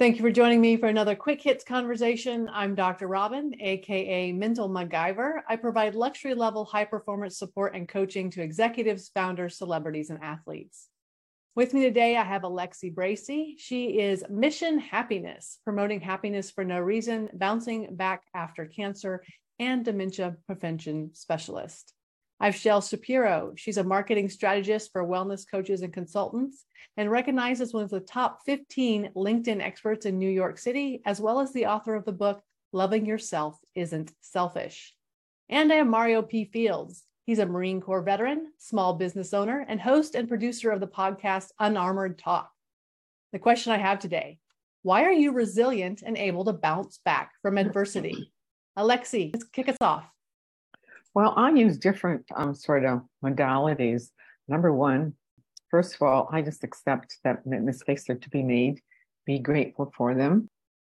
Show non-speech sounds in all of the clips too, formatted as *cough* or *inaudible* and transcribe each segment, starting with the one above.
Thank you for joining me for another quick hits conversation. I'm Dr. Robin, aka Mental MacGyver. I provide luxury level high performance support and coaching to executives, founders, celebrities, and athletes. With me today, I have Alexi Bracey. She is Mission Happiness, promoting happiness for no reason, bouncing back after cancer, and dementia prevention specialist. I have Chelle Shapiro. She's a marketing strategist for wellness coaches and consultants and recognized as one of the top 15 LinkedIn experts in New York City, as well as the author of the book, Loving Yourself Isn't Selfish. And I have Mario P. Fields. He's a Marine Corps veteran, small business owner, and host and producer of the podcast Unarmored Talk. The question I have today why are you resilient and able to bounce back from adversity? Alexi, let's kick us off. Well, I use different um, sort of modalities. Number one, first of all, I just accept that mistakes are to be made, be grateful for them.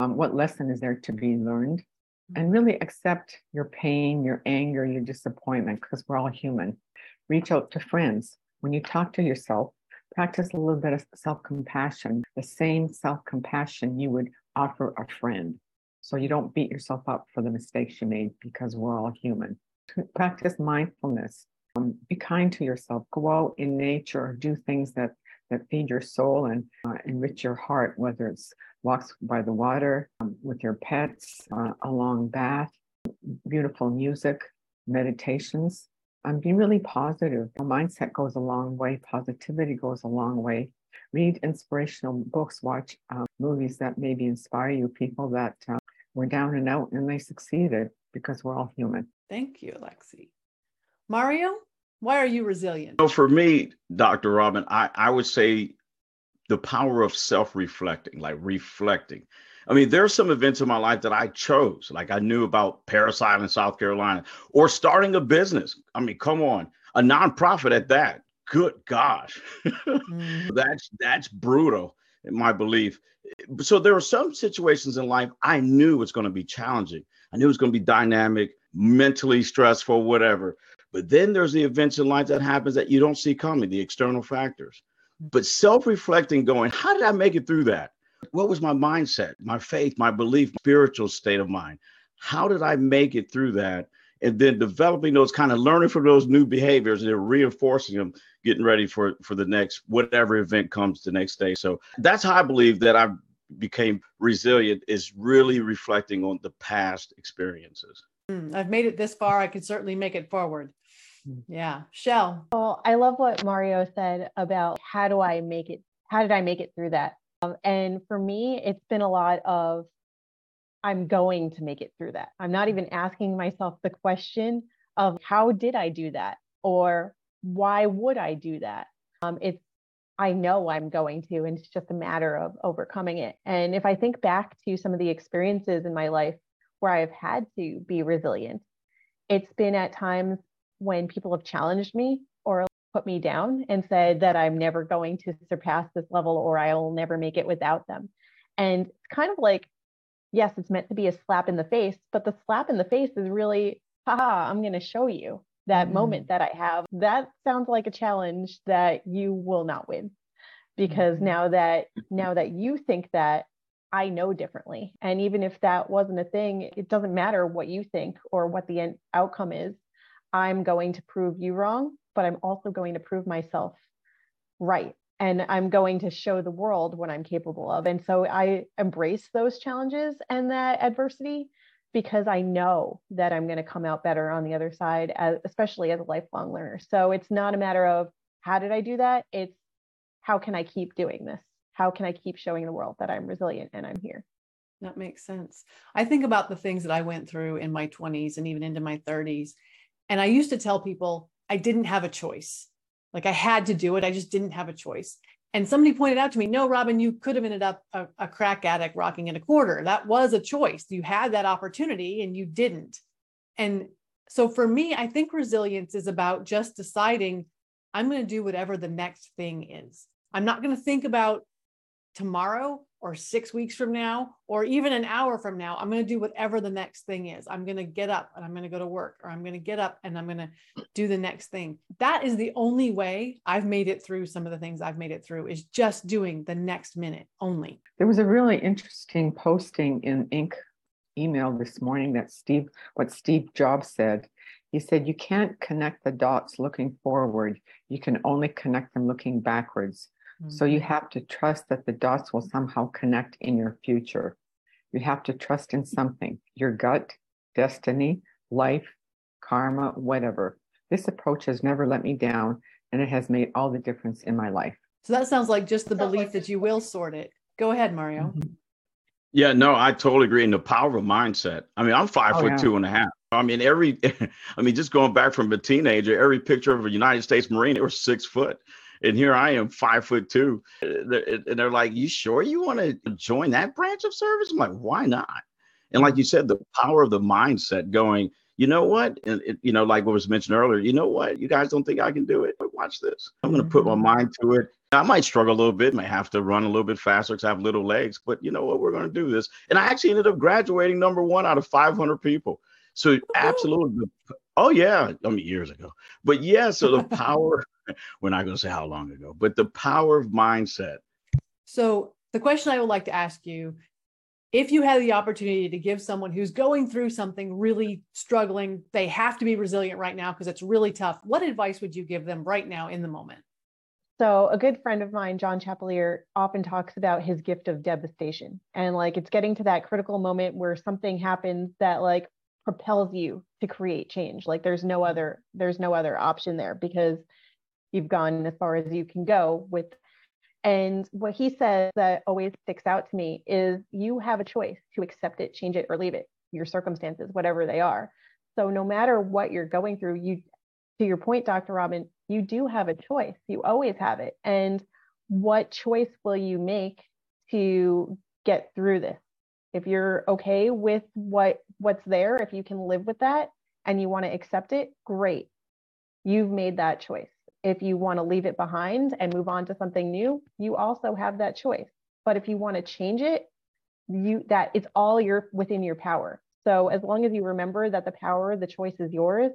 Um, what lesson is there to be learned? And really accept your pain, your anger, your disappointment, because we're all human. Reach out to friends. When you talk to yourself, practice a little bit of self compassion, the same self compassion you would offer a friend. So you don't beat yourself up for the mistakes you made because we're all human practice mindfulness. Um, be kind to yourself. Go out in nature. Do things that that feed your soul and uh, enrich your heart. Whether it's walks by the water um, with your pets, uh, a long bath, beautiful music, meditations. Um, be really positive. A mindset goes a long way. Positivity goes a long way. Read inspirational books. Watch uh, movies that maybe inspire you. People that uh, were down and out and they succeeded because we're all human. Thank you, Alexi. Mario, why are you resilient? So for me, Dr. Robin, I, I would say the power of self-reflecting, like reflecting. I mean, there are some events in my life that I chose, like I knew about Parris Island, South Carolina, or starting a business. I mean, come on, a nonprofit at that. Good gosh, mm-hmm. *laughs* that's that's brutal in my belief. So there were some situations in life I knew was going to be challenging. I knew it was going to be dynamic mentally stressful, whatever. But then there's the events in life that happens that you don't see coming, the external factors. But self-reflecting, going, how did I make it through that? What was my mindset, my faith, my belief, spiritual state of mind? How did I make it through that? And then developing those kind of learning from those new behaviors and then reinforcing them, getting ready for for the next whatever event comes the next day. So that's how I believe that I became resilient is really reflecting on the past experiences. Mm, I've made it this far. I can certainly make it forward. Mm. Yeah. Chelle. Well, I love what Mario said about how do I make it? How did I make it through that? Um, and for me, it's been a lot of I'm going to make it through that. I'm not even asking myself the question of how did I do that or why would I do that? Um, it's I know I'm going to, and it's just a matter of overcoming it. And if I think back to some of the experiences in my life where I've had to be resilient. It's been at times when people have challenged me or put me down and said that I'm never going to surpass this level or I will never make it without them. And it's kind of like, yes, it's meant to be a slap in the face, but the slap in the face is really, haha, I'm going to show you that mm moment that I have. That sounds like a challenge that you will not win because mm now that now that you think that I know differently. And even if that wasn't a thing, it doesn't matter what you think or what the end outcome is. I'm going to prove you wrong, but I'm also going to prove myself right. And I'm going to show the world what I'm capable of. And so I embrace those challenges and that adversity because I know that I'm going to come out better on the other side, especially as a lifelong learner. So it's not a matter of how did I do that? It's how can I keep doing this? How can I keep showing the world that I'm resilient and I'm here? That makes sense. I think about the things that I went through in my 20s and even into my 30s. And I used to tell people I didn't have a choice. Like I had to do it. I just didn't have a choice. And somebody pointed out to me, no, Robin, you could have ended up a, a crack addict rocking in a quarter. That was a choice. You had that opportunity and you didn't. And so for me, I think resilience is about just deciding I'm going to do whatever the next thing is. I'm not going to think about tomorrow or six weeks from now, or even an hour from now, I'm going to do whatever the next thing is. I'm going to get up and I'm going to go to work, or I'm going to get up and I'm going to do the next thing. That is the only way I've made it through some of the things I've made it through is just doing the next minute only. There was a really interesting posting in Inc. email this morning that Steve, what Steve Jobs said. He said, You can't connect the dots looking forward. You can only connect them looking backwards. So you mm-hmm. have to trust that the dots will somehow connect in your future. You have to trust in something, your gut, destiny, life, karma, whatever. This approach has never let me down and it has made all the difference in my life. So that sounds like just the belief that you will sort it. Go ahead, Mario. Mm-hmm. Yeah, no, I totally agree. And the power of mindset. I mean, I'm five oh, foot yeah. two and a half. I mean, every, *laughs* I mean, just going back from a teenager, every picture of a United States Marine, they were six foot and here I am, five foot two, and they're like, "You sure you want to join that branch of service?" I'm like, "Why not?" And like you said, the power of the mindset going, you know what? And it, you know, like what was mentioned earlier, you know what? You guys don't think I can do it? But watch this. I'm going to put my mm-hmm. mind to it. I might struggle a little bit, may have to run a little bit faster because I have little legs, but you know what? We're going to do this. And I actually ended up graduating number one out of 500 people. So absolutely. Oh yeah, I mean years ago. But yeah, so the *laughs* power *laughs* we're not going to say how long ago, but the power of mindset. So, the question I would like to ask you if you had the opportunity to give someone who's going through something really struggling, they have to be resilient right now because it's really tough, what advice would you give them right now in the moment? So, a good friend of mine, John Chapelier, often talks about his gift of devastation. And like it's getting to that critical moment where something happens that like propels you to create change. Like there's no other there's no other option there because you've gone as far as you can go with. And what he says that always sticks out to me is you have a choice to accept it change it or leave it. Your circumstances whatever they are. So no matter what you're going through you to your point dr robin you do have a choice. You always have it. And what choice will you make to get through this? If you're okay with what what's there if you can live with that and you want to accept it great. You've made that choice if you want to leave it behind and move on to something new, you also have that choice. But if you want to change it, you that it's all your within your power. So as long as you remember that the power, the choice is yours,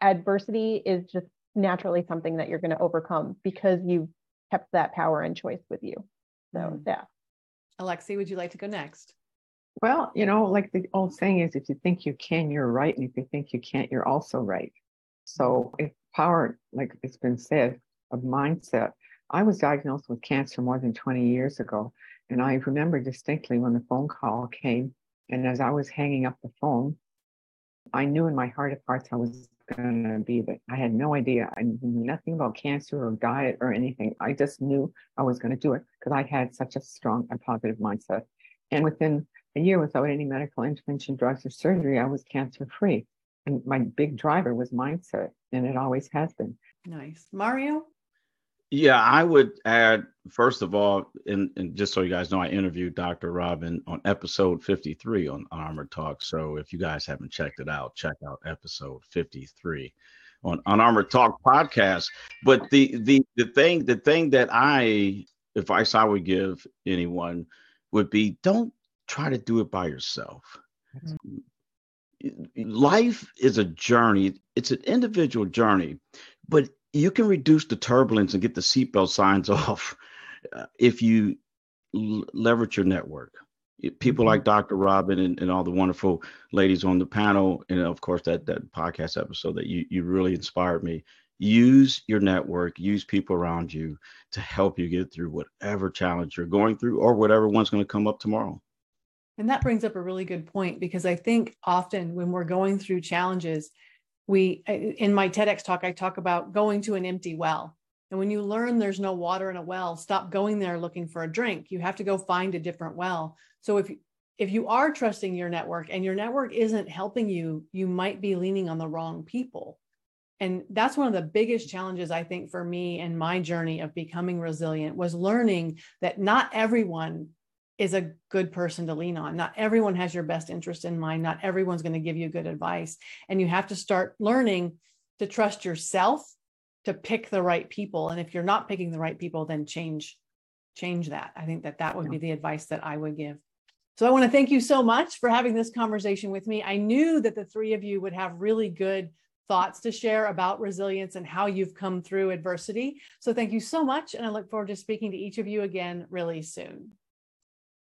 adversity is just naturally something that you're going to overcome because you've kept that power and choice with you. So mm. yeah. Alexi, would you like to go next? Well, you know, like the old saying is if you think you can, you're right. And if you think you can't, you're also right. So if power, like it's been said, of mindset. I was diagnosed with cancer more than 20 years ago. And I remember distinctly when the phone call came. And as I was hanging up the phone, I knew in my heart of hearts I was going to be but I had no idea. I knew nothing about cancer or diet or anything. I just knew I was going to do it because I had such a strong and positive mindset. And within a year, without any medical intervention, drugs, or surgery, I was cancer free. And my big driver was mindset, and it always has been. Nice. Mario? Yeah, I would add, first of all, and, and just so you guys know, I interviewed Dr. Robin on episode 53 on Armor Talk. So if you guys haven't checked it out, check out episode 53 on, on Armor Talk podcast. But the the the thing, the thing that I advice I would give anyone would be don't try to do it by yourself. Mm-hmm life is a journey. It's an individual journey, but you can reduce the turbulence and get the seatbelt signs *laughs* off uh, if you leverage your network. People mm-hmm. like Dr. Robin and, and all the wonderful ladies on the panel, and of course that that podcast episode that you you really inspired me. Use your network, use people around you to help you get through whatever challenge you're going through or whatever one's going to come up tomorrow. And that brings up a really good point because I think often when we're going through challenges, we, in my TEDx talk, I talk about going to an empty well. And when you learn there's no water in a well, stop going there looking for a drink. You have to go find a different well. So if if you are trusting your network and your network isn't helping you, you might be leaning on the wrong people. And that's one of the biggest challenges I think for me and my journey of becoming resilient was learning that not everyone is a good person to lean on. Not everyone has your best interest in mind. Not everyone's going to give you good advice. And you have to start learning to trust yourself to pick the right people. And if you're not picking the right people, then change change that. I think that that would be the advice that I would give. So I want to thank you so much for having this conversation with me. I knew that the three of you would have really good thoughts to share about resilience and how you've come through adversity. So thank you so much. And I look forward to speaking to each of you again really soon.